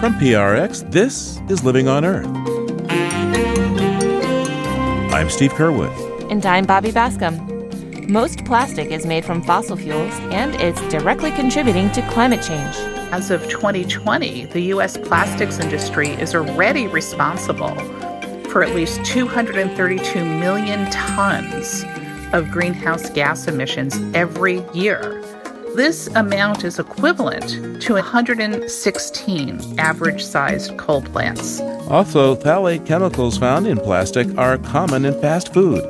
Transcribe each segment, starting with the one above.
From PRX, this is Living on Earth. I'm Steve Curwood. And I'm Bobby Bascomb. Most plastic is made from fossil fuels, and it's directly contributing to climate change. As of 2020, the U.S. plastics industry is already responsible for at least 232 million tons of greenhouse gas emissions every year. This amount is equivalent to 116 average sized coal plants. Also, phthalate chemicals found in plastic are common in fast food.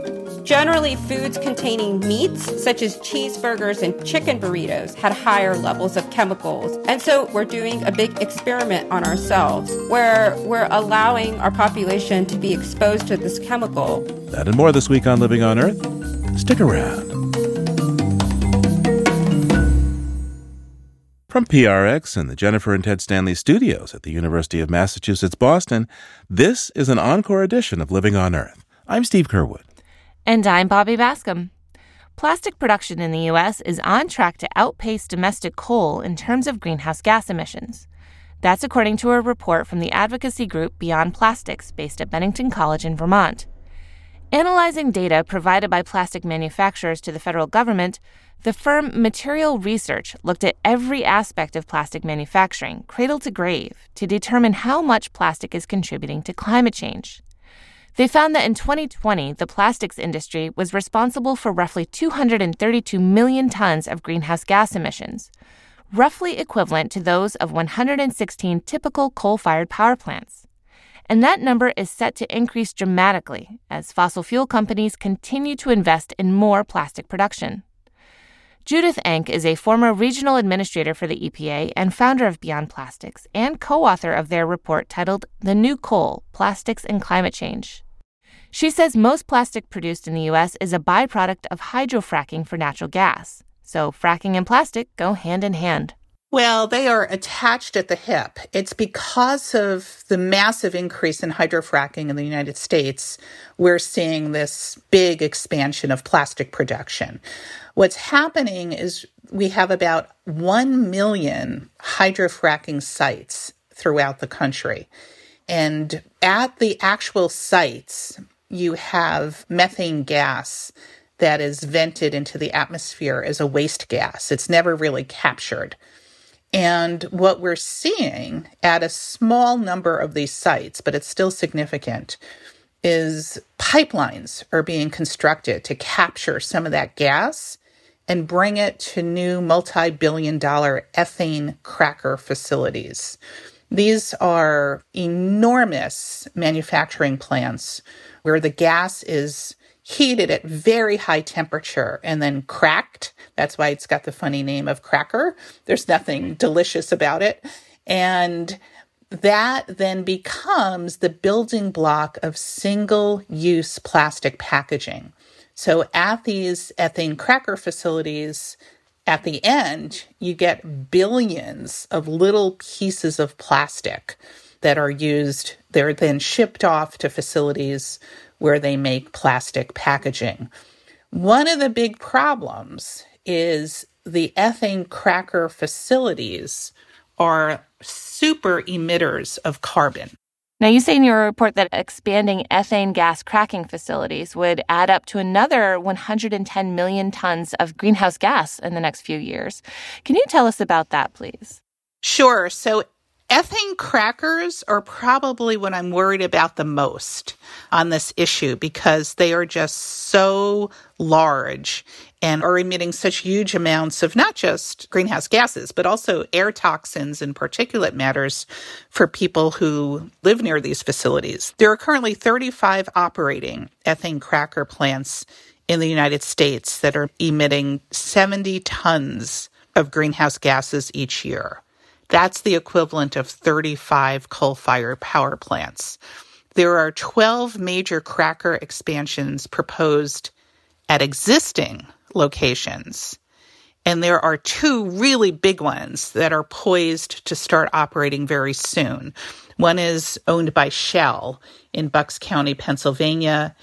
Generally, foods containing meats, such as cheeseburgers and chicken burritos, had higher levels of chemicals. And so we're doing a big experiment on ourselves where we're allowing our population to be exposed to this chemical. That and more this week on Living on Earth. Stick around. From PRX and the Jennifer and Ted Stanley studios at the University of Massachusetts Boston, this is an encore edition of Living on Earth. I'm Steve Curwood. And I'm Bobby Bascomb. Plastic production in the U.S. is on track to outpace domestic coal in terms of greenhouse gas emissions. That's according to a report from the advocacy group Beyond Plastics, based at Bennington College in Vermont. Analyzing data provided by plastic manufacturers to the federal government, the firm Material Research looked at every aspect of plastic manufacturing, cradle to grave, to determine how much plastic is contributing to climate change. They found that in 2020, the plastics industry was responsible for roughly 232 million tons of greenhouse gas emissions, roughly equivalent to those of 116 typical coal fired power plants. And that number is set to increase dramatically as fossil fuel companies continue to invest in more plastic production. Judith Enck is a former regional administrator for the EPA and founder of Beyond Plastics and co author of their report titled The New Coal Plastics and Climate Change. She says most plastic produced in the U.S. is a byproduct of hydrofracking for natural gas. So fracking and plastic go hand in hand. Well, they are attached at the hip. It's because of the massive increase in hydrofracking in the United States, we're seeing this big expansion of plastic production. What's happening is we have about 1 million hydrofracking sites throughout the country. And at the actual sites, you have methane gas that is vented into the atmosphere as a waste gas. It's never really captured. And what we're seeing at a small number of these sites, but it's still significant, is pipelines are being constructed to capture some of that gas and bring it to new multi billion dollar ethane cracker facilities. These are enormous manufacturing plants where the gas is heated at very high temperature and then cracked. That's why it's got the funny name of cracker. There's nothing delicious about it. And that then becomes the building block of single use plastic packaging. So at these ethane cracker facilities, at the end, you get billions of little pieces of plastic that are used. They're then shipped off to facilities where they make plastic packaging. One of the big problems is the ethane cracker facilities are super emitters of carbon. Now, you say in your report that expanding ethane gas cracking facilities would add up to another 110 million tons of greenhouse gas in the next few years. Can you tell us about that, please? Sure. So, ethane crackers are probably what I'm worried about the most on this issue because they are just so large and are emitting such huge amounts of not just greenhouse gases, but also air toxins and particulate matters for people who live near these facilities. There are currently 35 operating ethane cracker plants in the United States that are emitting 70 tons of greenhouse gases each year. That's the equivalent of 35 coal fired power plants. There are 12 major cracker expansions proposed at existing locations. And there are two really big ones that are poised to start operating very soon. One is owned by Shell in Bucks County, Pennsylvania.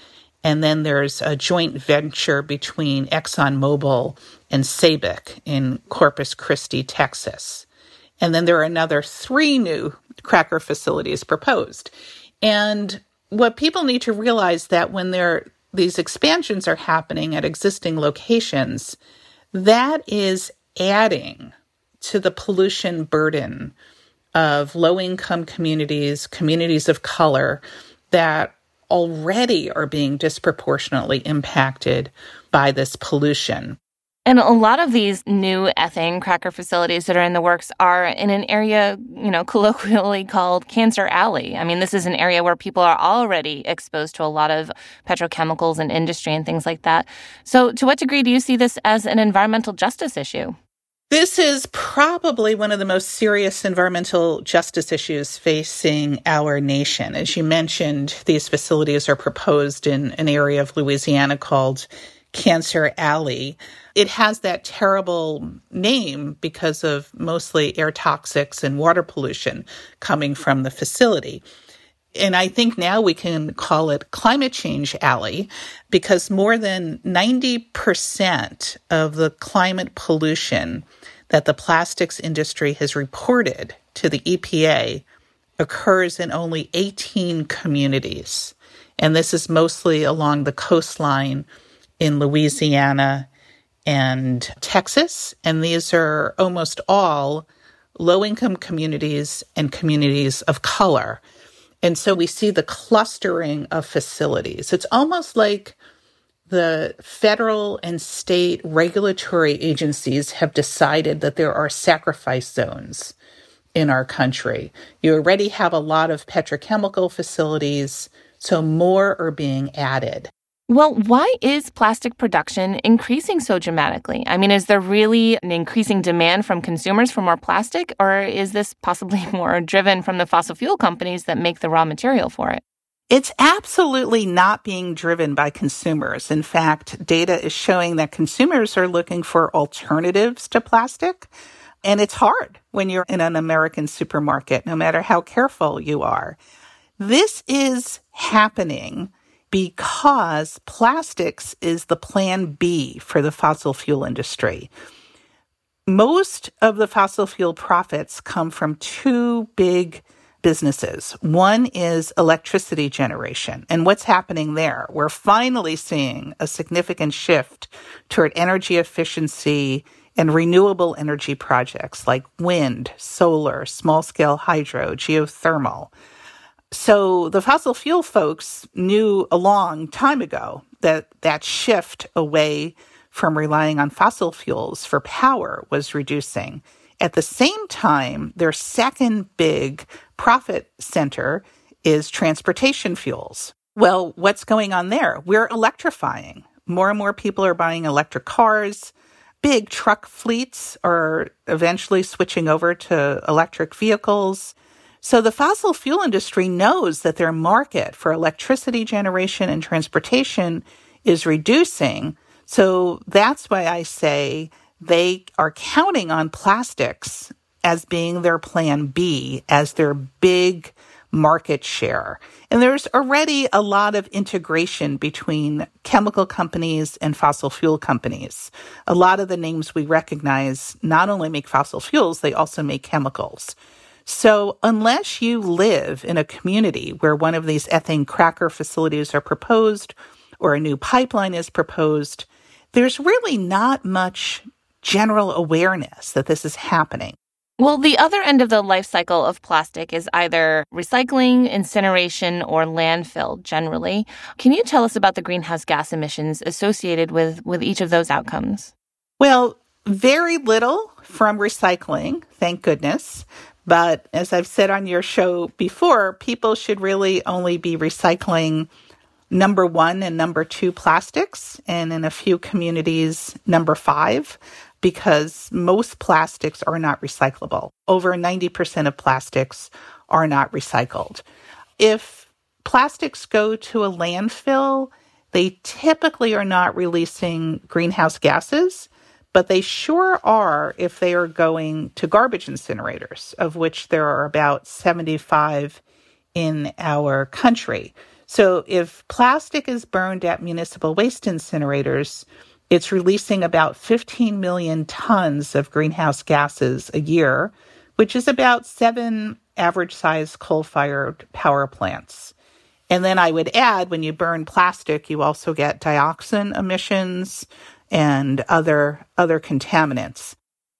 And then there's a joint venture between ExxonMobil and Sabic in Corpus Christi, Texas. And then there are another three new cracker facilities proposed. And what people need to realize that when there these expansions are happening at existing locations, that is adding to the pollution burden of low income communities, communities of color that already are being disproportionately impacted by this pollution. And a lot of these new ethane cracker facilities that are in the works are in an area, you know, colloquially called Cancer Alley. I mean, this is an area where people are already exposed to a lot of petrochemicals and industry and things like that. So, to what degree do you see this as an environmental justice issue? This is probably one of the most serious environmental justice issues facing our nation. As you mentioned, these facilities are proposed in an area of Louisiana called Cancer Alley. It has that terrible name because of mostly air toxics and water pollution coming from the facility. And I think now we can call it Climate Change Alley because more than 90% of the climate pollution that the plastics industry has reported to the EPA occurs in only 18 communities. And this is mostly along the coastline in Louisiana and Texas. And these are almost all low income communities and communities of color. And so we see the clustering of facilities. It's almost like the federal and state regulatory agencies have decided that there are sacrifice zones in our country. You already have a lot of petrochemical facilities, so more are being added. Well, why is plastic production increasing so dramatically? I mean, is there really an increasing demand from consumers for more plastic, or is this possibly more driven from the fossil fuel companies that make the raw material for it? It's absolutely not being driven by consumers. In fact, data is showing that consumers are looking for alternatives to plastic. And it's hard when you're in an American supermarket, no matter how careful you are. This is happening because plastics is the plan B for the fossil fuel industry. Most of the fossil fuel profits come from two big businesses. One is electricity generation. And what's happening there? We're finally seeing a significant shift toward energy efficiency and renewable energy projects like wind, solar, small scale hydro, geothermal. So the fossil fuel folks knew a long time ago that that shift away from relying on fossil fuels for power was reducing. At the same time, their second big profit center is transportation fuels. Well, what's going on there? We're electrifying. More and more people are buying electric cars. Big truck fleets are eventually switching over to electric vehicles. So the fossil fuel industry knows that their market for electricity generation and transportation is reducing. So that's why I say they are counting on plastics as being their plan B, as their big market share. And there's already a lot of integration between chemical companies and fossil fuel companies. A lot of the names we recognize not only make fossil fuels, they also make chemicals. So unless you live in a community where one of these ethane cracker facilities are proposed or a new pipeline is proposed, there's really not much general awareness that this is happening. Well, the other end of the life cycle of plastic is either recycling, incineration, or landfill generally. Can you tell us about the greenhouse gas emissions associated with, with each of those outcomes? Well, very little from recycling, thank goodness. But as I've said on your show before, people should really only be recycling number one and number two plastics, and in a few communities, number five because most plastics are not recyclable. Over 90% of plastics are not recycled. If plastics go to a landfill, they typically are not releasing greenhouse gases, but they sure are if they are going to garbage incinerators, of which there are about 75 in our country. So if plastic is burned at municipal waste incinerators, It's releasing about 15 million tons of greenhouse gases a year, which is about seven average sized coal fired power plants. And then I would add when you burn plastic, you also get dioxin emissions and other, other contaminants.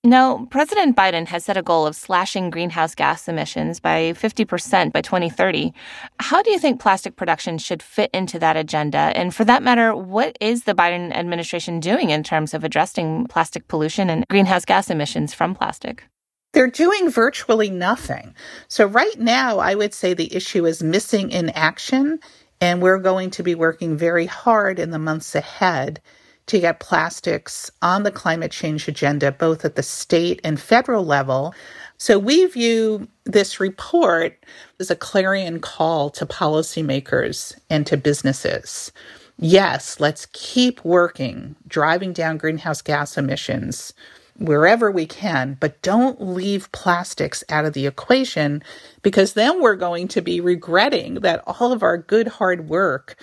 Now, President Biden has set a goal of slashing greenhouse gas emissions by 50% by 2030. How do you think plastic production should fit into that agenda? And for that matter, what is the Biden administration doing in terms of addressing plastic pollution and greenhouse gas emissions from plastic? They're doing virtually nothing. So, right now, I would say the issue is missing in action, and we're going to be working very hard in the months ahead to get plastics on the climate change agenda, both at the state and federal level. So we view this report as a clarion call to policymakers and to businesses. Yes, let's keep working, driving down greenhouse gas emissions wherever we can, but don't leave plastics out of the equation because then we're going to be regretting that all of our good hard work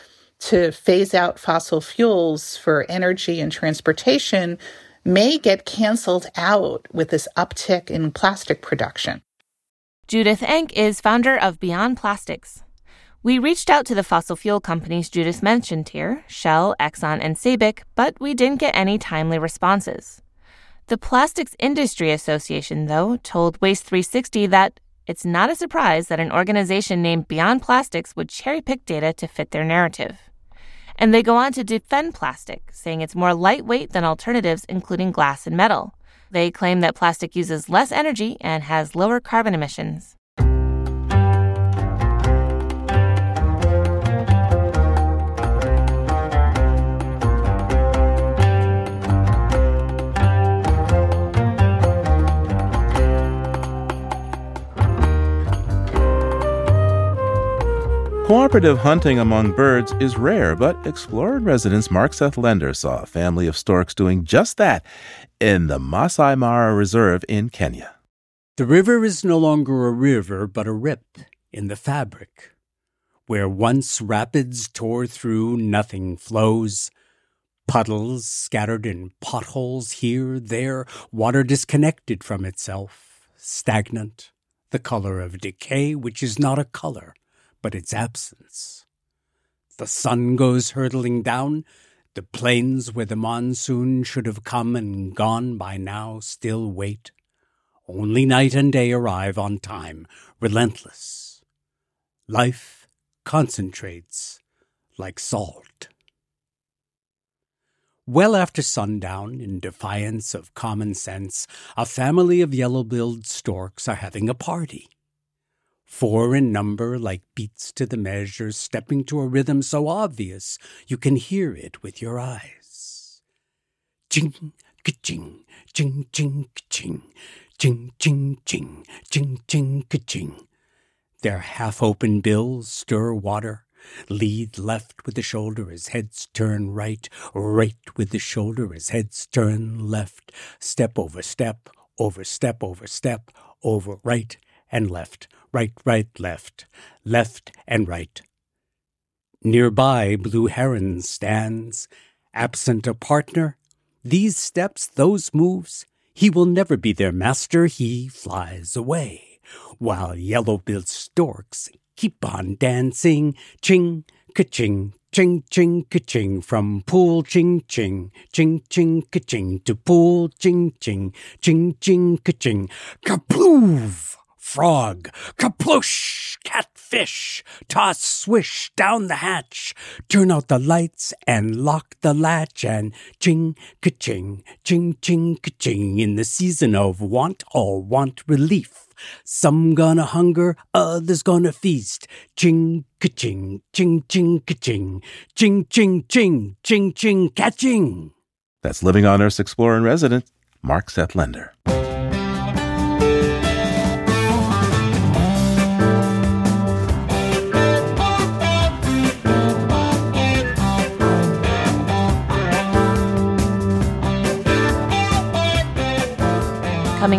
to phase out fossil fuels for energy and transportation may get canceled out with this uptick in plastic production. Judith Enck is founder of Beyond Plastics. We reached out to the fossil fuel companies Judith mentioned here, Shell, Exxon, and Sabic, but we didn't get any timely responses. The Plastics Industry Association, though, told Waste 360 that it's not a surprise that an organization named Beyond Plastics would cherry pick data to fit their narrative. And they go on to defend plastic, saying it's more lightweight than alternatives, including glass and metal. They claim that plastic uses less energy and has lower carbon emissions. Cooperative hunting among birds is rare, but Explorer and residence Mark Seth Lender saw a family of storks doing just that in the Masai Mara Reserve in Kenya. The river is no longer a river, but a rip in the fabric. Where once rapids tore through, nothing flows. Puddles scattered in potholes here, there, water disconnected from itself, stagnant, the color of decay, which is not a color but its absence. The sun goes hurtling down, the plains where the monsoon should have come and gone by now still wait. Only night and day arrive on time, relentless. Life concentrates like salt. Well after sundown, in defiance of common sense, a family of yellow billed storks are having a party. Four in number, like beats to the measure, stepping to a rhythm so obvious you can hear it with your eyes. Ching, ka-ching, ching, ching, ka-ching, ching, ching, ching, ching, ching, ka-ching. Their half-open bills stir water, lead left with the shoulder as heads turn right, right with the shoulder as heads turn left, step over step, over step over step, over right and left, right, right, left, left and right. Nearby, Blue Heron stands. Absent a partner, these steps, those moves, he will never be their master, he flies away. While yellow-billed storks keep on dancing, ching, ka-ching, ching, ching, ka-ching, from pool, ching, ching, ching, ching, ka-ching, to pool, ching, ching, ching, ching, ka-ching, kaploof! Frog, kaploosh, catfish, toss swish down the hatch, turn out the lights and lock the latch and ching ka-ching, ching ching ka-ching in the season of want or want relief. Some gonna hunger, others gonna feast. Ching ka-ching, ching ching ka-ching, ching ching ching, ching ching catching. That's Living on Earth's Explorer in Resident, Mark Seth Lender.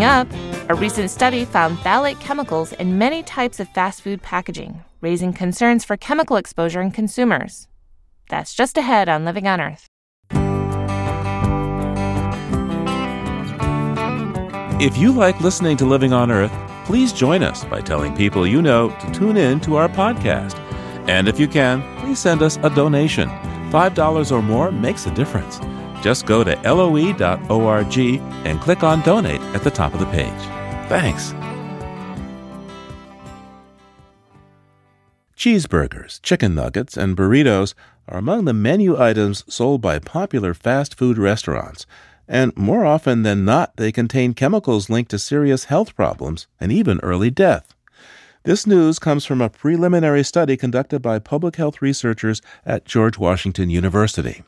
Up, a recent study found phthalate chemicals in many types of fast food packaging, raising concerns for chemical exposure in consumers. That's just ahead on Living on Earth. If you like listening to Living on Earth, please join us by telling people you know to tune in to our podcast. And if you can, please send us a donation. $5 or more makes a difference. Just go to loe.org and click on Donate at the top of the page. Thanks. Cheeseburgers, chicken nuggets, and burritos are among the menu items sold by popular fast food restaurants and more often than not, they contain chemicals linked to serious health problems and even early death. This news comes from a preliminary study conducted by public health researchers at George Washington University.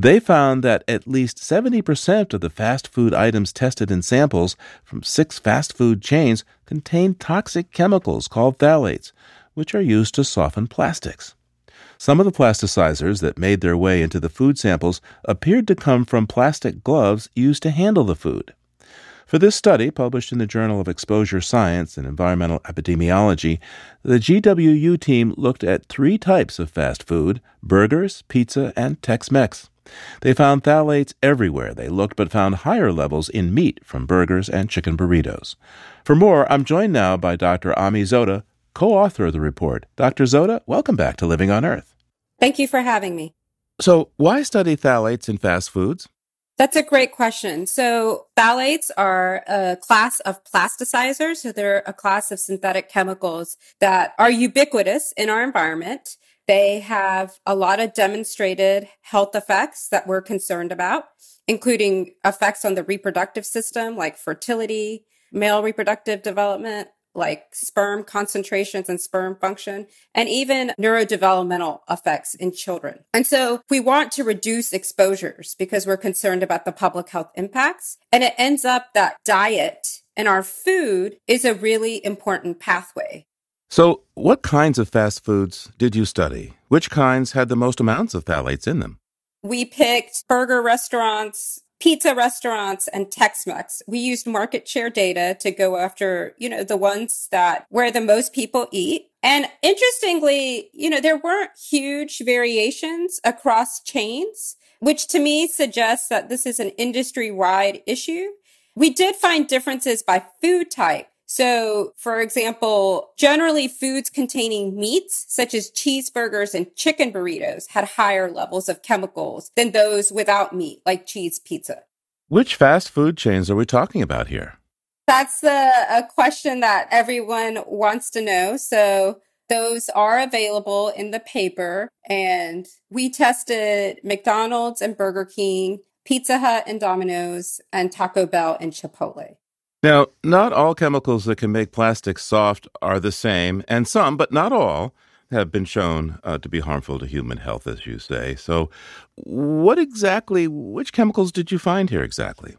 They found that at least 70% of the fast food items tested in samples from six fast food chains contained toxic chemicals called phthalates, which are used to soften plastics. Some of the plasticizers that made their way into the food samples appeared to come from plastic gloves used to handle the food. For this study, published in the Journal of Exposure Science and Environmental Epidemiology, the GWU team looked at three types of fast food burgers, pizza, and Tex Mex. They found phthalates everywhere they looked, but found higher levels in meat from burgers and chicken burritos. For more, I'm joined now by Dr. Ami Zota, co author of the report. Dr. Zota, welcome back to Living on Earth. Thank you for having me. So, why study phthalates in fast foods? That's a great question. So, phthalates are a class of plasticizers. So, they're a class of synthetic chemicals that are ubiquitous in our environment. They have a lot of demonstrated health effects that we're concerned about, including effects on the reproductive system like fertility, male reproductive development, like sperm concentrations and sperm function, and even neurodevelopmental effects in children. And so we want to reduce exposures because we're concerned about the public health impacts. And it ends up that diet and our food is a really important pathway. So, what kinds of fast foods did you study? Which kinds had the most amounts of phthalates in them? We picked burger restaurants, pizza restaurants and Tex-Mex. We used market share data to go after, you know, the ones that where the most people eat. And interestingly, you know, there weren't huge variations across chains, which to me suggests that this is an industry wide issue. We did find differences by food type. So, for example, generally foods containing meats, such as cheeseburgers and chicken burritos, had higher levels of chemicals than those without meat, like cheese pizza. Which fast food chains are we talking about here? That's the, a question that everyone wants to know. So, those are available in the paper. And we tested McDonald's and Burger King, Pizza Hut and Domino's, and Taco Bell and Chipotle. Now, not all chemicals that can make plastics soft are the same, and some, but not all, have been shown uh, to be harmful to human health, as you say. So, what exactly, which chemicals did you find here exactly?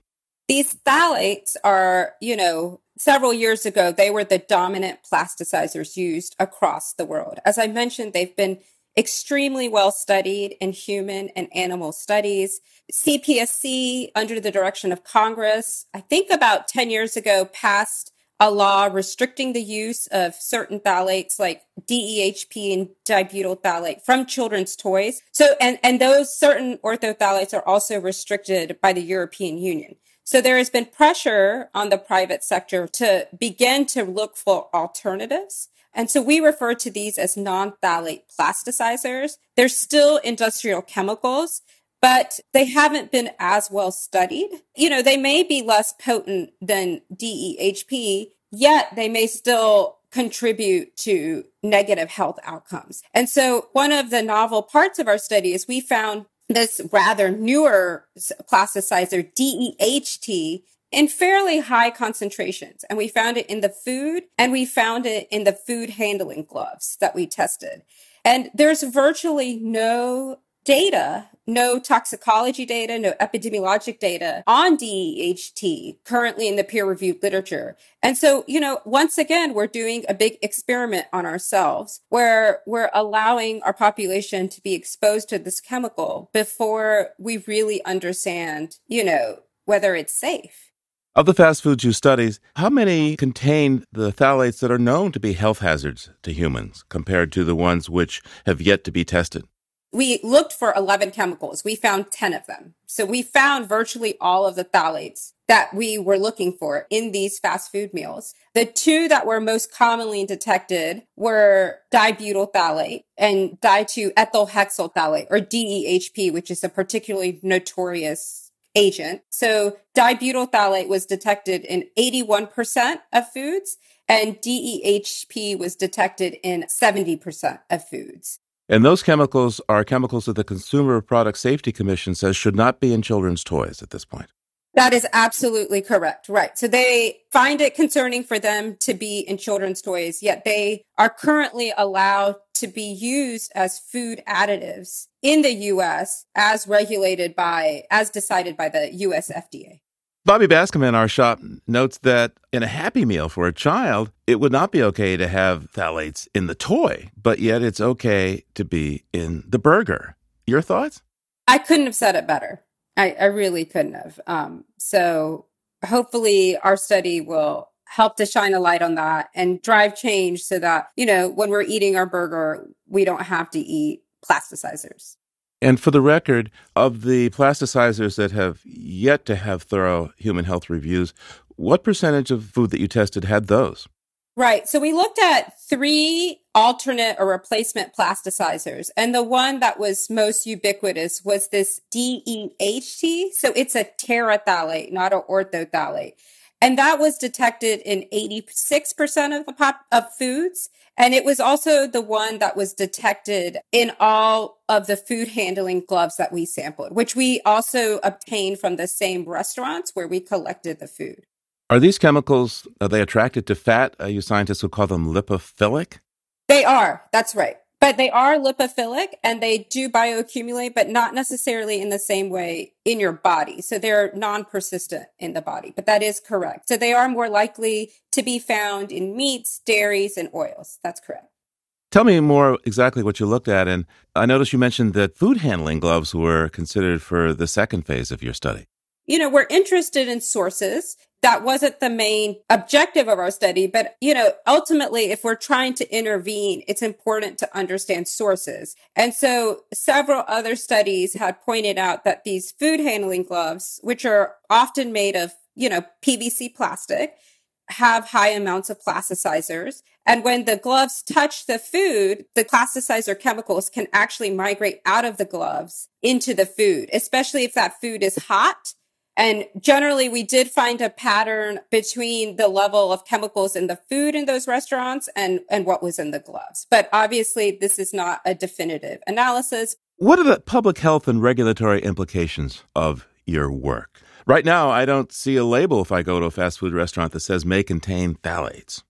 These phthalates are, you know, several years ago, they were the dominant plasticizers used across the world. As I mentioned, they've been extremely well studied in human and animal studies. CPSC, under the direction of Congress, I think about 10 years ago, passed a law restricting the use of certain phthalates like DEHP and dibutyl phthalate from children's toys. So, and, and those certain orthophthalates are also restricted by the European Union. So there has been pressure on the private sector to begin to look for alternatives. And so we refer to these as non-phthalate plasticizers. They're still industrial chemicals, but they haven't been as well studied. You know, they may be less potent than DEHP, yet they may still contribute to negative health outcomes. And so one of the novel parts of our study is we found this rather newer plasticizer, DEHT, in fairly high concentrations. And we found it in the food and we found it in the food handling gloves that we tested. And there's virtually no data, no toxicology data, no epidemiologic data on DEHT currently in the peer reviewed literature. And so, you know, once again, we're doing a big experiment on ourselves where we're allowing our population to be exposed to this chemical before we really understand, you know, whether it's safe. Of the fast foods you studies, how many contain the phthalates that are known to be health hazards to humans compared to the ones which have yet to be tested? We looked for 11 chemicals. We found 10 of them. So we found virtually all of the phthalates that we were looking for in these fast food meals. The two that were most commonly detected were dibutyl phthalate and di2ethyl hexyl phthalate or DEHP, which is a particularly notorious agent. So dibutyl phthalate was detected in 81% of foods and DEHP was detected in 70% of foods. And those chemicals are chemicals that the Consumer Product Safety Commission says should not be in children's toys at this point. That is absolutely correct. Right. So they find it concerning for them to be in children's toys, yet they are currently allowed to be used as food additives in the US as regulated by, as decided by the US FDA. Bobby Bascomb in our shop notes that in a Happy Meal for a child, it would not be okay to have phthalates in the toy, but yet it's okay to be in the burger. Your thoughts? I couldn't have said it better. I, I really couldn't have. Um, so hopefully our study will help to shine a light on that and drive change so that, you know, when we're eating our burger, we don't have to eat plasticizers. And for the record, of the plasticizers that have yet to have thorough human health reviews, what percentage of food that you tested had those? Right. So we looked at three alternate or replacement plasticizers. And the one that was most ubiquitous was this DEHT. So it's a terephthalate, not an orthophthalate. And that was detected in 86% of the pop of foods. And it was also the one that was detected in all of the food handling gloves that we sampled, which we also obtained from the same restaurants where we collected the food. Are these chemicals, are they attracted to fat? Uh, you scientists would call them lipophilic? They are. That's right. But they are lipophilic and they do bioaccumulate, but not necessarily in the same way in your body. So they're non persistent in the body, but that is correct. So they are more likely to be found in meats, dairies, and oils. That's correct. Tell me more exactly what you looked at. And I noticed you mentioned that food handling gloves were considered for the second phase of your study. You know, we're interested in sources that wasn't the main objective of our study. But, you know, ultimately, if we're trying to intervene, it's important to understand sources. And so several other studies had pointed out that these food handling gloves, which are often made of, you know, PVC plastic, have high amounts of plasticizers. And when the gloves touch the food, the plasticizer chemicals can actually migrate out of the gloves into the food, especially if that food is hot and generally, we did find a pattern between the level of chemicals in the food in those restaurants and, and what was in the gloves. But obviously, this is not a definitive analysis. What are the public health and regulatory implications of your work? Right now, I don't see a label if I go to a fast food restaurant that says may contain phthalates.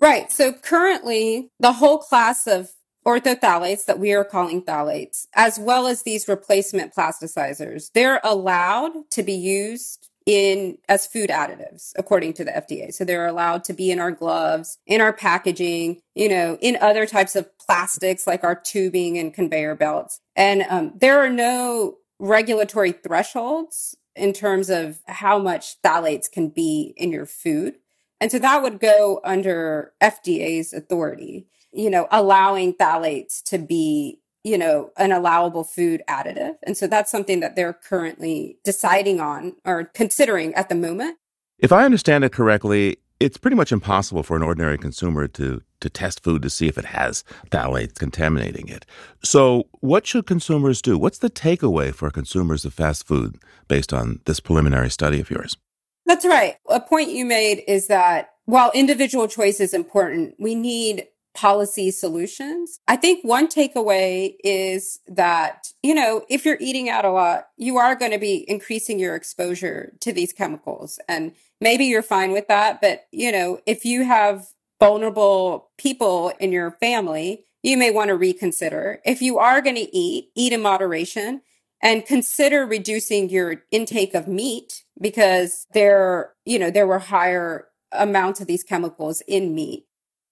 Right. So currently, the whole class of orthophthalates that we are calling phthalates, as well as these replacement plasticizers. They're allowed to be used in as food additives according to the FDA. So they're allowed to be in our gloves, in our packaging, you know, in other types of plastics like our tubing and conveyor belts. And um, there are no regulatory thresholds in terms of how much phthalates can be in your food. And so that would go under FDA's authority you know, allowing phthalates to be, you know, an allowable food additive. And so that's something that they're currently deciding on or considering at the moment. If I understand it correctly, it's pretty much impossible for an ordinary consumer to to test food to see if it has phthalates contaminating it. So, what should consumers do? What's the takeaway for consumers of fast food based on this preliminary study of yours? That's right. A point you made is that while individual choice is important, we need policy solutions. I think one takeaway is that, you know, if you're eating out a lot, you are going to be increasing your exposure to these chemicals. And maybe you're fine with that. But, you know, if you have vulnerable people in your family, you may want to reconsider. If you are going to eat, eat in moderation and consider reducing your intake of meat because there, you know, there were higher amounts of these chemicals in meat.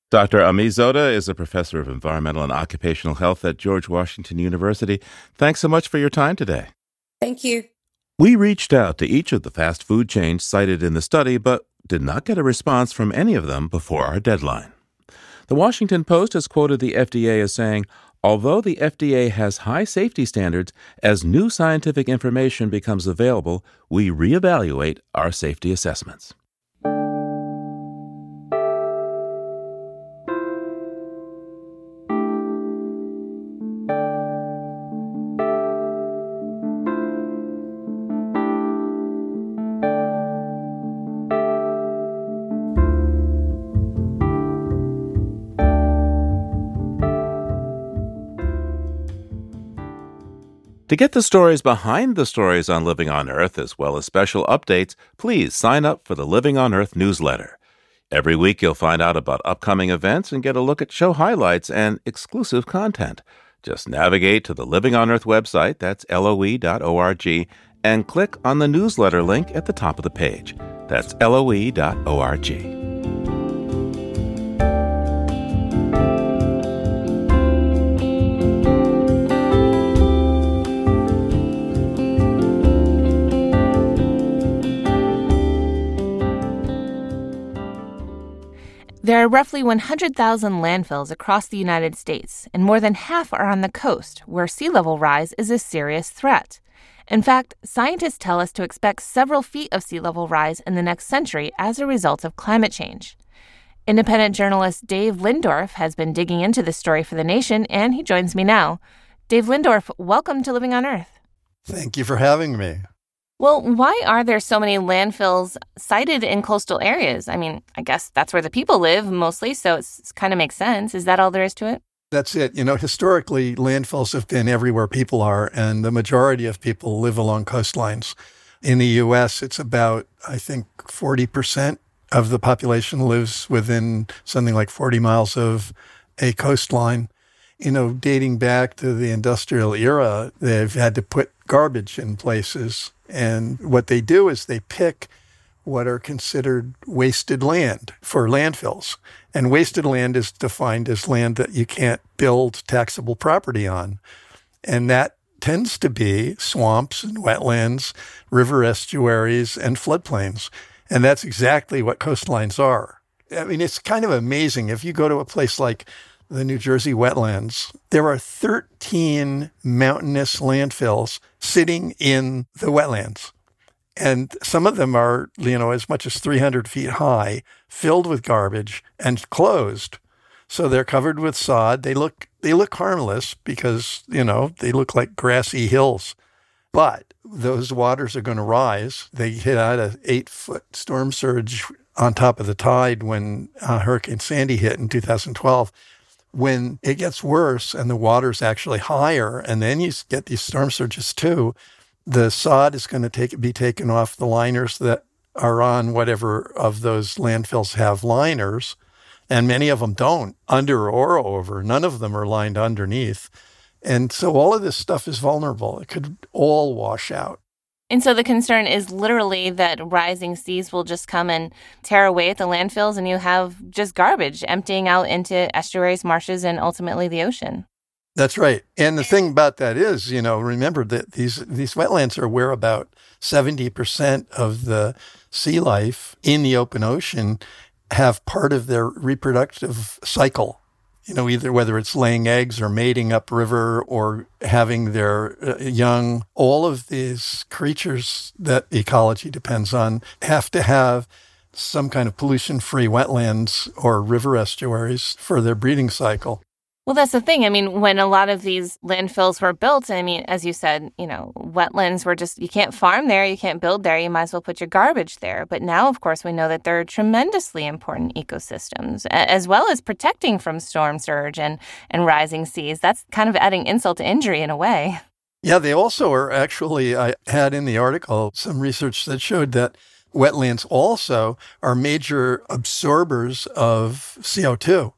Dr. Ami Zota is a professor of environmental and occupational health at George Washington University. Thanks so much for your time today. Thank you. We reached out to each of the fast food chains cited in the study, but did not get a response from any of them before our deadline. The Washington Post has quoted the FDA as saying, Although the FDA has high safety standards, as new scientific information becomes available, we reevaluate our safety assessments. To get the stories behind the stories on Living on Earth, as well as special updates, please sign up for the Living on Earth newsletter. Every week, you'll find out about upcoming events and get a look at show highlights and exclusive content. Just navigate to the Living on Earth website, that's loe.org, and click on the newsletter link at the top of the page. That's loe.org. are roughly 100,000 landfills across the United States, and more than half are on the coast, where sea level rise is a serious threat. In fact, scientists tell us to expect several feet of sea level rise in the next century as a result of climate change. Independent journalist Dave Lindorff has been digging into this story for The Nation, and he joins me now. Dave Lindorff, welcome to Living on Earth. Thank you for having me. Well, why are there so many landfills sited in coastal areas? I mean, I guess that's where the people live mostly, so it kind of makes sense. Is that all there is to it? That's it. You know, historically, landfills have been everywhere people are, and the majority of people live along coastlines. In the US, it's about, I think, 40% of the population lives within something like 40 miles of a coastline. You know, dating back to the industrial era, they've had to put garbage in places and what they do is they pick what are considered wasted land for landfills. And wasted land is defined as land that you can't build taxable property on. And that tends to be swamps and wetlands, river estuaries, and floodplains. And that's exactly what coastlines are. I mean, it's kind of amazing. If you go to a place like the New Jersey wetlands, there are 13 mountainous landfills sitting in the wetlands. And some of them are, you know, as much as 300 feet high, filled with garbage and closed. So they're covered with sod. They look, they look harmless because, you know, they look like grassy hills. But those waters are going to rise. They hit out an eight foot storm surge on top of the tide when uh, Hurricane Sandy hit in 2012 when it gets worse and the water's actually higher, and then you get these storm surges too, the sod is going to take be taken off the liners that are on whatever of those landfills have liners, and many of them don't, under or over. None of them are lined underneath. And so all of this stuff is vulnerable. It could all wash out. And so the concern is literally that rising seas will just come and tear away at the landfills, and you have just garbage emptying out into estuaries, marshes, and ultimately the ocean. That's right. And the thing about that is, you know, remember that these these wetlands are where about 70% of the sea life in the open ocean have part of their reproductive cycle you know, either whether it's laying eggs or mating upriver or having their uh, young, all of these creatures that ecology depends on have to have some kind of pollution free wetlands or river estuaries for their breeding cycle. Well, that's the thing. I mean, when a lot of these landfills were built, I mean, as you said, you know, wetlands were just, you can't farm there, you can't build there, you might as well put your garbage there. But now, of course, we know that they're tremendously important ecosystems, as well as protecting from storm surge and, and rising seas. That's kind of adding insult to injury in a way. Yeah, they also are actually, I had in the article some research that showed that wetlands also are major absorbers of CO2.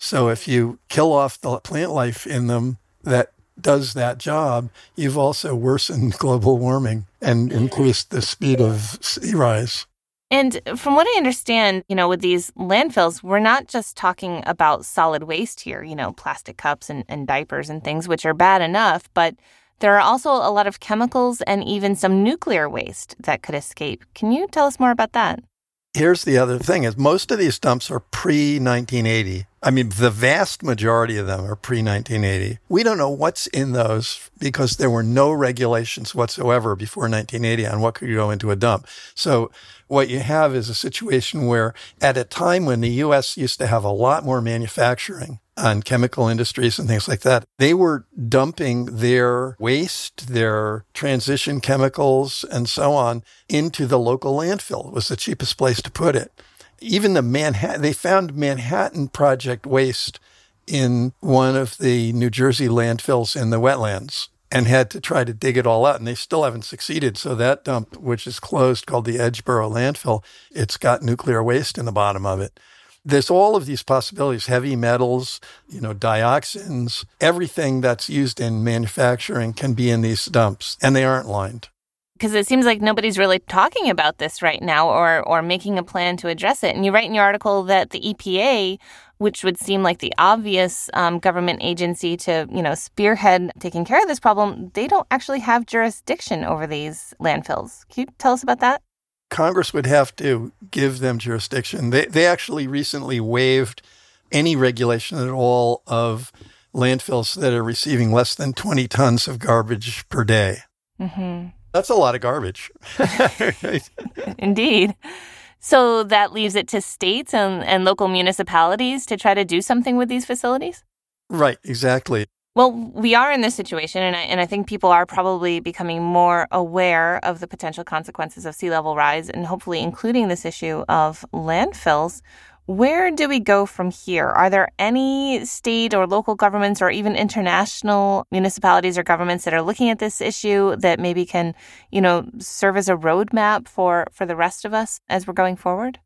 So if you kill off the plant life in them that does that job, you've also worsened global warming and increased the speed of sea rise. And from what I understand, you know, with these landfills, we're not just talking about solid waste here, you know, plastic cups and, and diapers and things, which are bad enough, but there are also a lot of chemicals and even some nuclear waste that could escape. Can you tell us more about that? Here's the other thing is most of these dumps are pre 1980 I mean, the vast majority of them are pre 1980. We don't know what's in those because there were no regulations whatsoever before 1980 on what could go into a dump. So what you have is a situation where at a time when the U.S. used to have a lot more manufacturing on chemical industries and things like that, they were dumping their waste, their transition chemicals and so on into the local landfill. It was the cheapest place to put it even the Manhattan, they found Manhattan Project waste in one of the New Jersey landfills in the wetlands and had to try to dig it all out. And they still haven't succeeded. So that dump, which is closed called the Edgeboro landfill, it's got nuclear waste in the bottom of it. There's all of these possibilities, heavy metals, you know, dioxins, everything that's used in manufacturing can be in these dumps and they aren't lined because it seems like nobody's really talking about this right now or or making a plan to address it. And you write in your article that the EPA, which would seem like the obvious um, government agency to you know spearhead taking care of this problem, they don't actually have jurisdiction over these landfills. Can you tell us about that? Congress would have to give them jurisdiction. They they actually recently waived any regulation at all of landfills that are receiving less than 20 tons of garbage per day. Mm-hmm. That's a lot of garbage. Indeed. So that leaves it to states and, and local municipalities to try to do something with these facilities? Right, exactly. Well, we are in this situation, and I, and I think people are probably becoming more aware of the potential consequences of sea level rise, and hopefully including this issue of landfills. Where do we go from here? Are there any state or local governments or even international municipalities or governments that are looking at this issue that maybe can, you know, serve as a roadmap for, for the rest of us as we're going forward?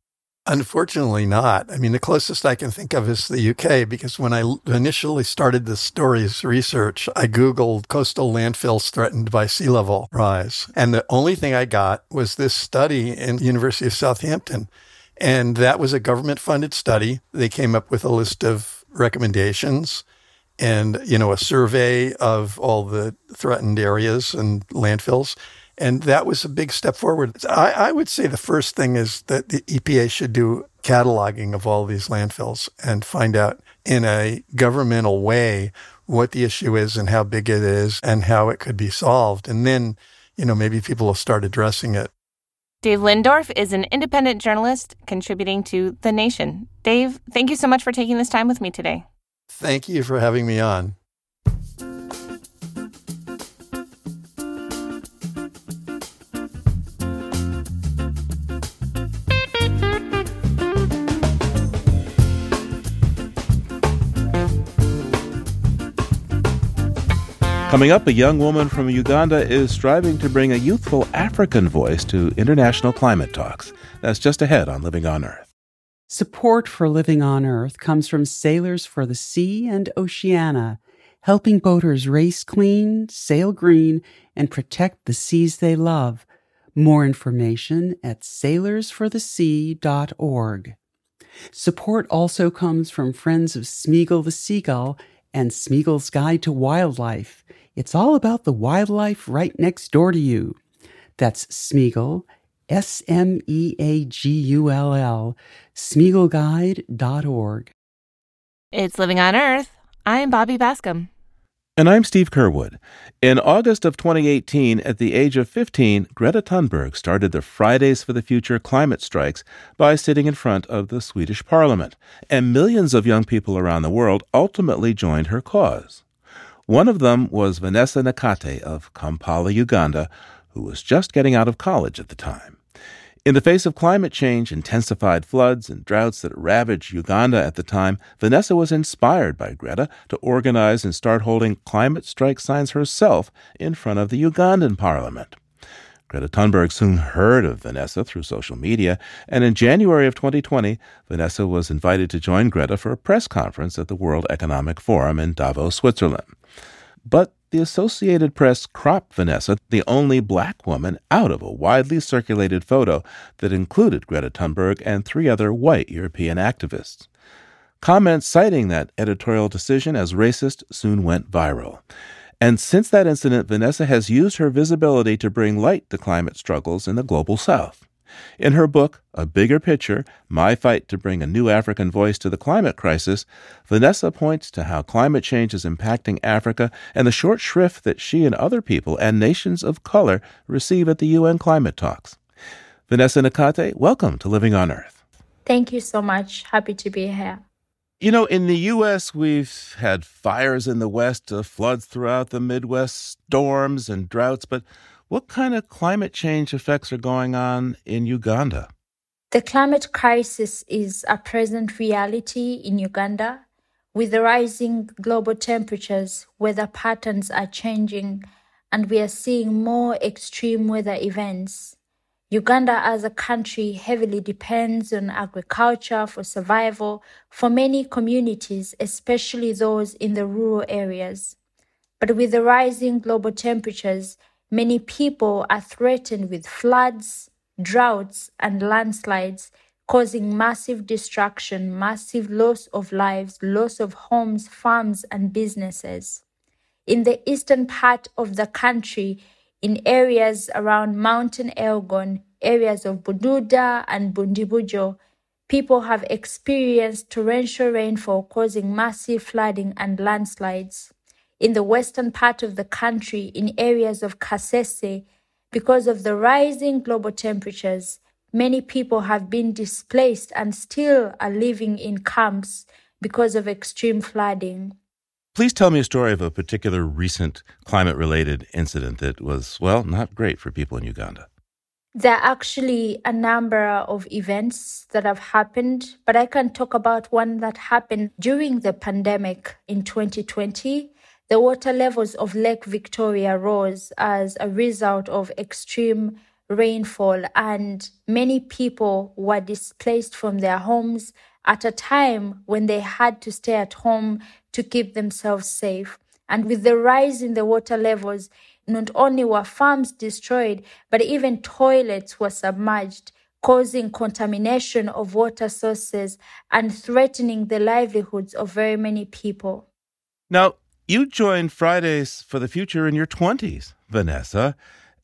Unfortunately, not. I mean, the closest I can think of is the UK because when I initially started the stories research, I Googled coastal landfills threatened by sea level rise. And the only thing I got was this study in the University of Southampton and that was a government funded study. They came up with a list of recommendations and, you know, a survey of all the threatened areas and landfills. And that was a big step forward. I, I would say the first thing is that the EPA should do cataloging of all these landfills and find out in a governmental way what the issue is and how big it is and how it could be solved. And then, you know, maybe people will start addressing it. Dave Lindorff is an independent journalist contributing to The Nation. Dave, thank you so much for taking this time with me today. Thank you for having me on. Coming up, a young woman from Uganda is striving to bring a youthful African voice to international climate talks. That's just ahead on Living on Earth. Support for Living on Earth comes from Sailors for the Sea and Oceana, helping boaters race clean, sail green, and protect the seas they love. More information at sailorsforthesea.org. Support also comes from Friends of Smeagull the Seagull and Smeagull's Guide to Wildlife. It's all about the wildlife right next door to you. That's Smeagull, S M E A G U L L, SmeagullGuide.org. It's Living on Earth. I'm Bobby Bascomb. And I'm Steve Curwood. In August of 2018, at the age of 15, Greta Thunberg started the Fridays for the Future climate strikes by sitting in front of the Swedish parliament. And millions of young people around the world ultimately joined her cause. One of them was Vanessa Nakate of Kampala, Uganda, who was just getting out of college at the time. In the face of climate change, intensified floods, and droughts that ravaged Uganda at the time, Vanessa was inspired by Greta to organize and start holding climate strike signs herself in front of the Ugandan parliament. Greta Thunberg soon heard of Vanessa through social media, and in January of 2020, Vanessa was invited to join Greta for a press conference at the World Economic Forum in Davos, Switzerland. But the Associated Press cropped Vanessa, the only black woman, out of a widely circulated photo that included Greta Thunberg and three other white European activists. Comments citing that editorial decision as racist soon went viral. And since that incident, Vanessa has used her visibility to bring light to climate struggles in the global south. In her book, A Bigger Picture My Fight to Bring a New African Voice to the Climate Crisis, Vanessa points to how climate change is impacting Africa and the short shrift that she and other people and nations of color receive at the UN climate talks. Vanessa Nakate, welcome to Living on Earth. Thank you so much. Happy to be here. You know, in the U.S., we've had fires in the West, uh, floods throughout the Midwest, storms and droughts, but what kind of climate change effects are going on in Uganda? The climate crisis is a present reality in Uganda. With the rising global temperatures, weather patterns are changing, and we are seeing more extreme weather events. Uganda, as a country, heavily depends on agriculture for survival for many communities, especially those in the rural areas. But with the rising global temperatures, Many people are threatened with floods, droughts, and landslides, causing massive destruction, massive loss of lives, loss of homes, farms, and businesses. In the eastern part of the country, in areas around Mountain Elgon, areas of Bududa and Bundibugyo, people have experienced torrential rainfall causing massive flooding and landslides in the western part of the country in areas of Kasese, because of the rising global temperatures, many people have been displaced and still are living in camps because of extreme flooding. Please tell me a story of a particular recent climate related incident that was, well, not great for people in Uganda. There are actually a number of events that have happened, but I can talk about one that happened during the pandemic in 2020 the water levels of Lake Victoria rose as a result of extreme rainfall, and many people were displaced from their homes at a time when they had to stay at home to keep themselves safe. And with the rise in the water levels, not only were farms destroyed, but even toilets were submerged, causing contamination of water sources and threatening the livelihoods of very many people. Now, you joined Fridays for the Future in your 20s, Vanessa.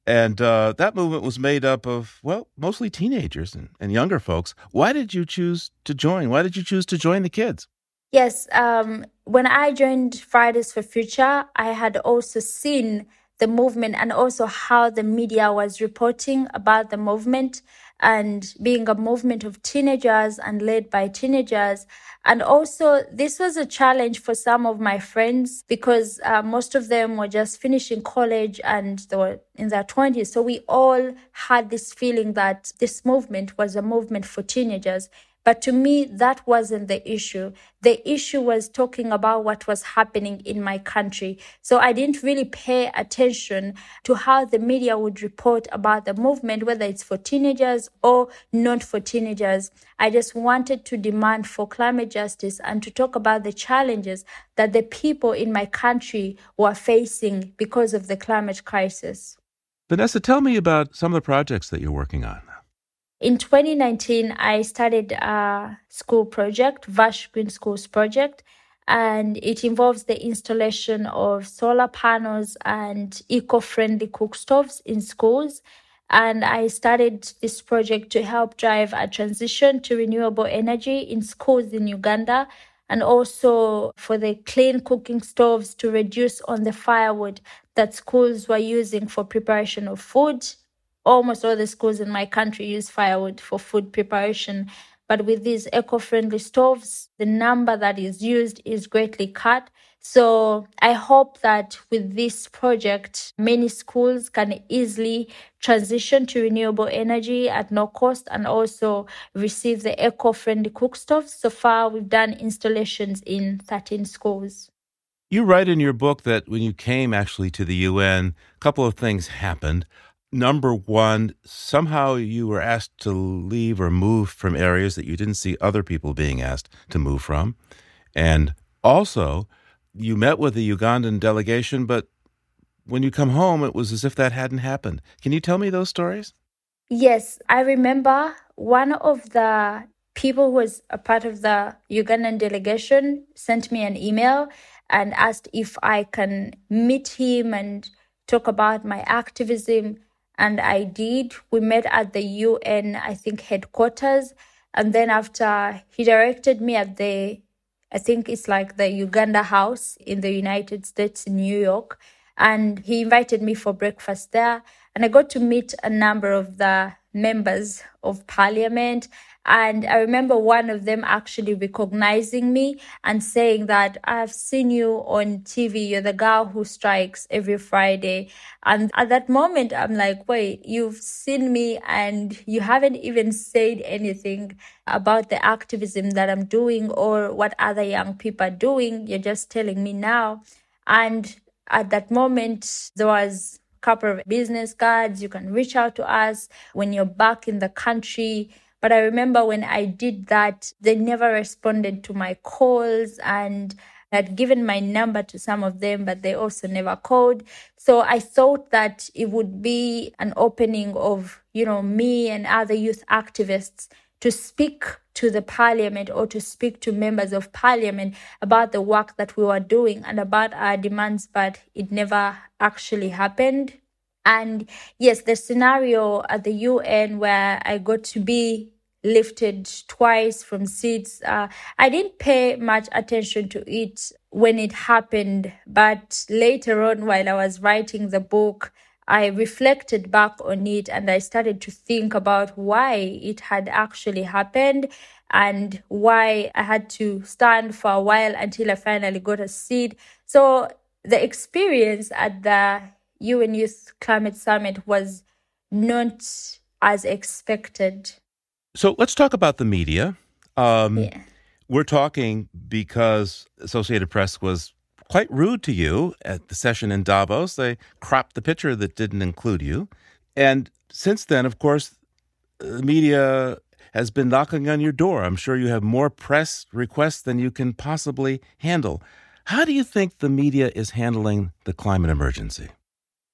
And uh, that movement was made up of, well, mostly teenagers and, and, younger folks. Why did you choose to join? Why did you choose to join the kids? Yes, um, when I joined Fridays for Future, I had also seen the movement and also how the media was reporting about the movement and being a movement of teenagers and led by teenagers. And also, this was a challenge for some of my friends because uh, most of them were just finishing college and they were in their 20s. So we all had this feeling that this movement was a movement for teenagers. But to me, that wasn't the issue. The issue was talking about what was happening in my country. So I didn't really pay attention to how the media would report about the movement, whether it's for teenagers or not for teenagers. I just wanted to demand for climate justice and to talk about the challenges that the people in my country were facing because of the climate crisis. Vanessa, tell me about some of the projects that you're working on. In 2019, I started a school project, Vash Green Schools project, and it involves the installation of solar panels and eco-friendly cook stoves in schools. And I started this project to help drive a transition to renewable energy in schools in Uganda and also for the clean cooking stoves to reduce on the firewood that schools were using for preparation of food almost all the schools in my country use firewood for food preparation. But with these eco friendly stoves, the number that is used is greatly cut. So I hope that with this project, many schools can easily transition to renewable energy at no cost and also receive the eco friendly cook stoves. So far, we've done installations in 13 schools. You write in your book that when you came actually to the UN, a couple of things happened number one, somehow you were asked to leave or move from areas that you didn't see other people being asked to move from. And also, you met with the Ugandan delegation, but when you come home, it was as if that hadn't happened. Can you tell me those stories? Yes, I remember one of the people who was a part of the Ugandan delegation sent me an email and asked if I can meet him and talk about my activism And I did. We met at the UN, I think, headquarters. And then after he directed me at the, I think it's like the Uganda House in the United States New York. And he invited me for breakfast there. And I got to meet a number of the members of parliament and I remember one of them actually recognizing me and saying that I've seen you on TV. You're the girl who strikes every Friday. And at that moment, I'm like, wait, you've seen me and you haven't even said anything about the activism that I'm doing or what other young people are doing. You're just telling me now. And at that moment, there was a couple of business cards. You can reach out to us when you're back in the country but I remember when I did that, they never responded to my calls and I had given my number to some of them, but they also never called. So I thought that it would be an opening of, you know, me and other youth activists to speak to the parliament or to speak to members of parliament about the work that we were doing and about our demands, but it never actually happened. And yes, the scenario at the UN where I got to be lifted twice from seats, uh, I didn't pay much attention to it when it happened. But later on, while I was writing the book, I reflected back on it and I started to think about why it had actually happened and why I had to stand for a while until I finally got a seat. So the experience at the UN Youth Climate Summit was not as expected. So let's talk about the media. Um, yeah. We're talking because Associated Press was quite rude to you at the session in Davos. They cropped the picture that didn't include you. And since then, of course, the media has been knocking on your door. I'm sure you have more press requests than you can possibly handle. How do you think the media is handling the climate emergency?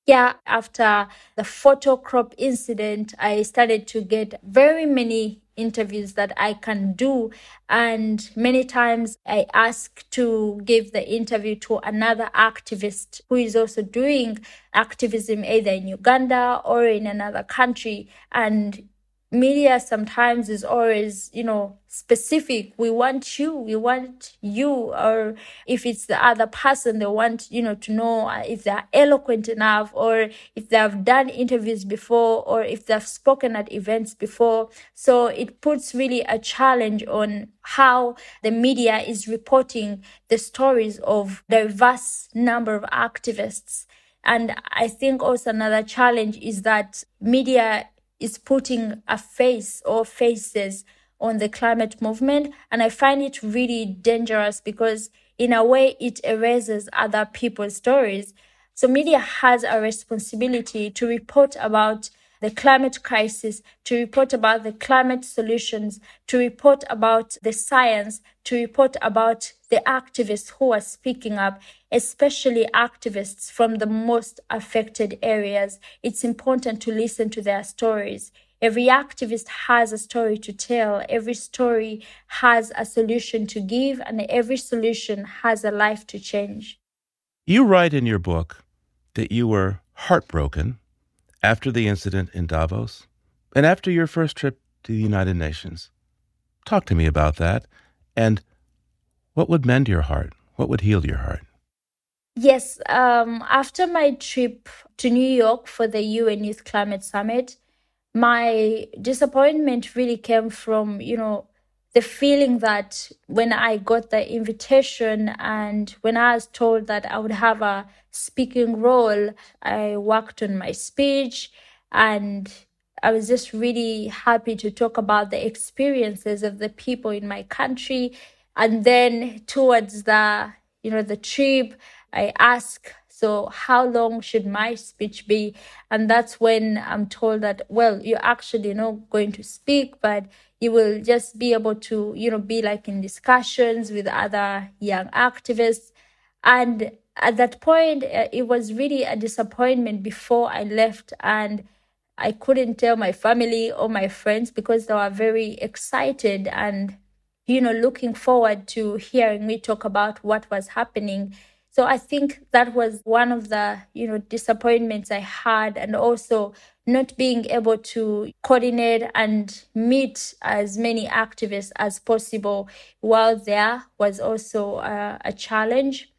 Yeah, after the photo crop incident, I started to get very many interviews that I can do. And many times I ask to give the interview to another activist who is also doing activism either in Uganda or in another country. And media sometimes is always, you know, specific. We want you, we want you, or if it's the other person, they want, you know, to know if they're eloquent enough or if they have done interviews before or if they've spoken at events before. So it puts really a challenge on how the media is reporting the stories of diverse number of activists. And I think also another challenge is that media is putting a face or faces on the climate movement. And I find it really dangerous because, in a way, it erases other people's stories. So, media has a responsibility to report about the climate crisis, to report about the climate solutions, to report about the science, to report about the activists who are speaking up, especially activists from the most affected areas. It's important to listen to their stories. Every activist has a story to tell. Every story has a solution to give, and every solution has a life to change. You write in your book that you were heartbroken after the incident in Davos and after your first trip to the United Nations. Talk to me about that. And what would mend your heart? What would heal your heart? Yes, um, after my trip to New York for the UN Youth Climate Summit, my disappointment really came from, you know, the feeling that when I got the invitation and when I was told that I would have a speaking role, I worked on my speech and I was just really happy to talk about the experiences of the people in my country. And then towards the, you know, the trip, I ask, so how long should my speech be? And that's when I'm told that, well, you're actually not going to speak, but you will just be able to, you know, be like in discussions with other young activists. And at that point, uh, it was really a disappointment before I left. And I couldn't tell my family or my friends because they were very excited and, you know, looking forward to hearing me talk about what was happening So I think that was one of the, you know, disappointments I had and also not being able to coordinate and meet as many activists as possible while there was also a, a challenge.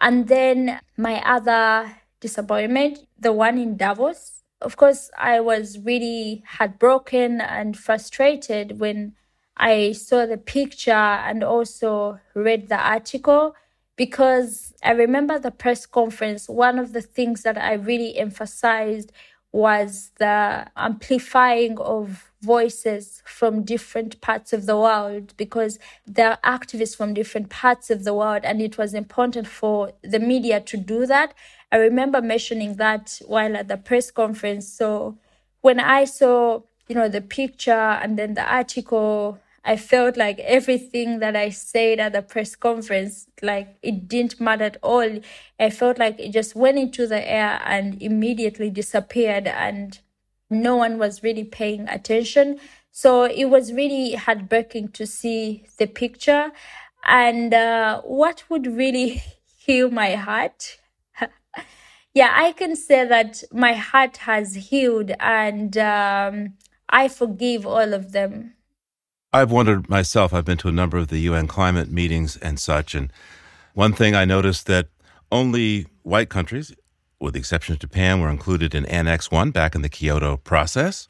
And then my other disappointment, the one in Davos. Of course, I was really heartbroken and frustrated when I saw the picture and also read the article because I remember the press conference. One of the things that I really emphasized was the amplifying of voices from different parts of the world because there are activists from different parts of the world and it was important for the media to do that. I remember mentioning that while at the press conference. So when I saw, you know, the picture and then the article I felt like everything that I said at the press conference, like it didn't matter at all. I felt like it just went into the air and immediately disappeared, and no one was really paying attention. So it was really heartbreaking to see the picture. And uh, what would really heal my heart? yeah, I can say that my heart has healed and um, I forgive all of them I've wondered myself, I've been to a number of the UN climate meetings and such, and one thing I noticed that only white countries, with the exception of Japan, were included in Annex 1 back in the Kyoto process,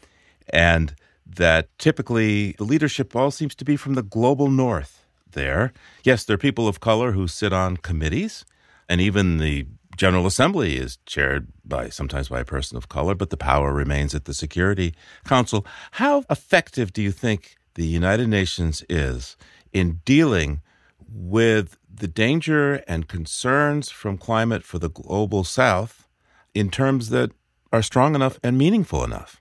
and that typically the leadership all seems to be from the global north there. Yes, there are people of color who sit on committees, and even the General Assembly is chaired by sometimes by a person of color, but the power remains at the Security Council. How effective do you think the United Nations is in dealing with the danger and concerns from climate for the global south in terms that are strong enough and meaningful enough?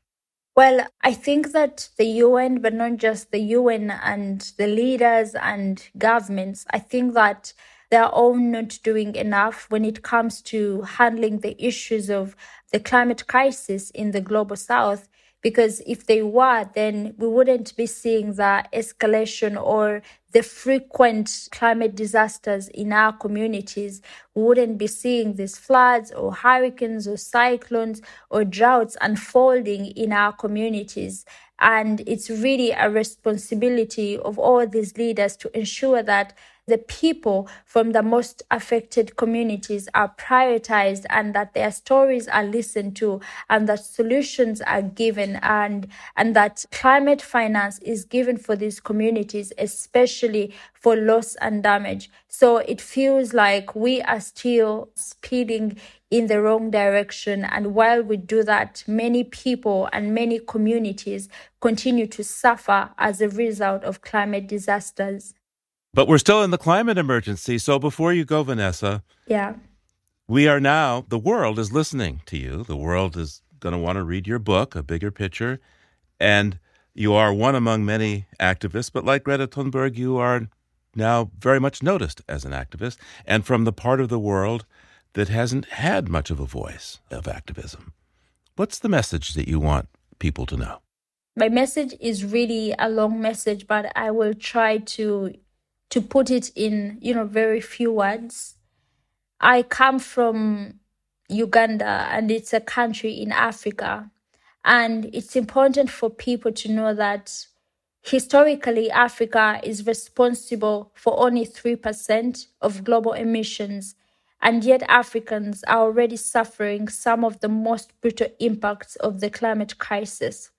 Well, I think that the UN, but not just the UN and the leaders and governments, I think that they're all not doing enough when it comes to handling the issues of the climate crisis in the global south because if they were, then we wouldn't be seeing the escalation or the frequent climate disasters in our communities. We wouldn't be seeing these floods or hurricanes or cyclones or droughts unfolding in our communities. And it's really a responsibility of all these leaders to ensure that the people from the most affected communities are prioritized and that their stories are listened to and that solutions are given and and that climate finance is given for these communities especially for loss and damage. So it feels like we are still speeding in the wrong direction and while we do that many people and many communities continue to suffer as a result of climate disasters but we're still in the climate emergency. So before you go, Vanessa. Yeah. We are now, the world is listening to you. The world is going to want to read your book, A Bigger Picture. And you are one among many activists, but like Greta Thunberg, you are now very much noticed as an activist and from the part of the world that hasn't had much of a voice of activism. What's the message that you want people to know? My message is really a long message, but I will try to to put it in, you know, very few words. I come from Uganda and it's a country in Africa. And it's important for people to know that historically, Africa is responsible for only 3% of global emissions. And yet, Africans are already suffering some of the most brutal impacts of the climate crisis.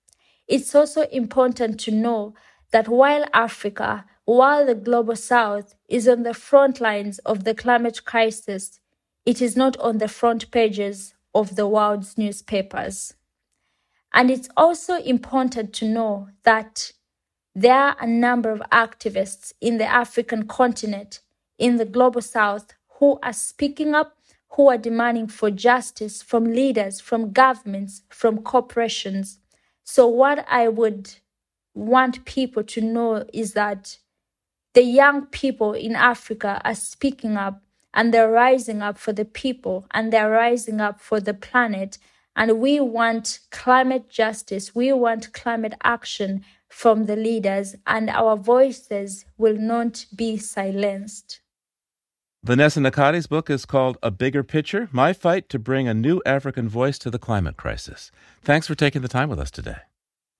It's also important to know that while Africa while the global south is on the front lines of the climate crisis, it is not on the front pages of the world's newspapers. And it's also important to know that there are a number of activists in the African continent, in the global south, who are speaking up, who are demanding for justice from leaders, from governments, from corporations. So, what I would want people to know is that the young people in Africa are speaking up and they're rising up for the people and they're rising up for the planet. And we want climate justice. We want climate action from the leaders, and our voices will not be silenced. Vanessa Nakate's book is called A Bigger Picture My Fight to Bring a New African Voice to the Climate Crisis. Thanks for taking the time with us today.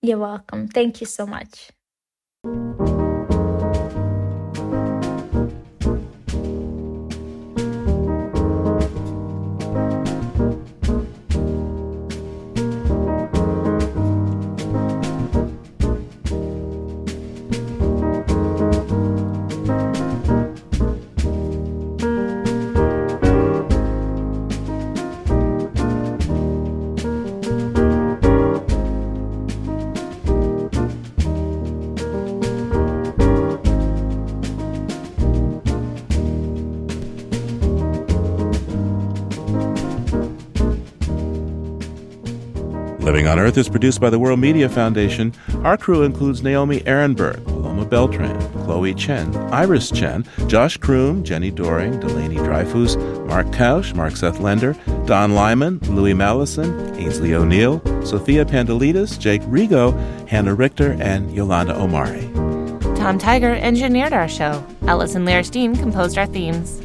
You're welcome. Thank you so much. Earth is produced by the World Media Foundation. Our crew includes Naomi Arenberg, Paloma Beltran, Chloe Chen, Iris Chen, Josh Croom, Jenni Doering, Delaney Dreyfus, Mark Kausch, Mark Seth Lender, Don Lyman, Louis Mallison, Ainsley O'Neill, Sophia Pandelides, Jake Rigo, Hannah Richter, and Yolanda Omari. Tom Tiger engineered our show. Ellison Lierstein composed our themes.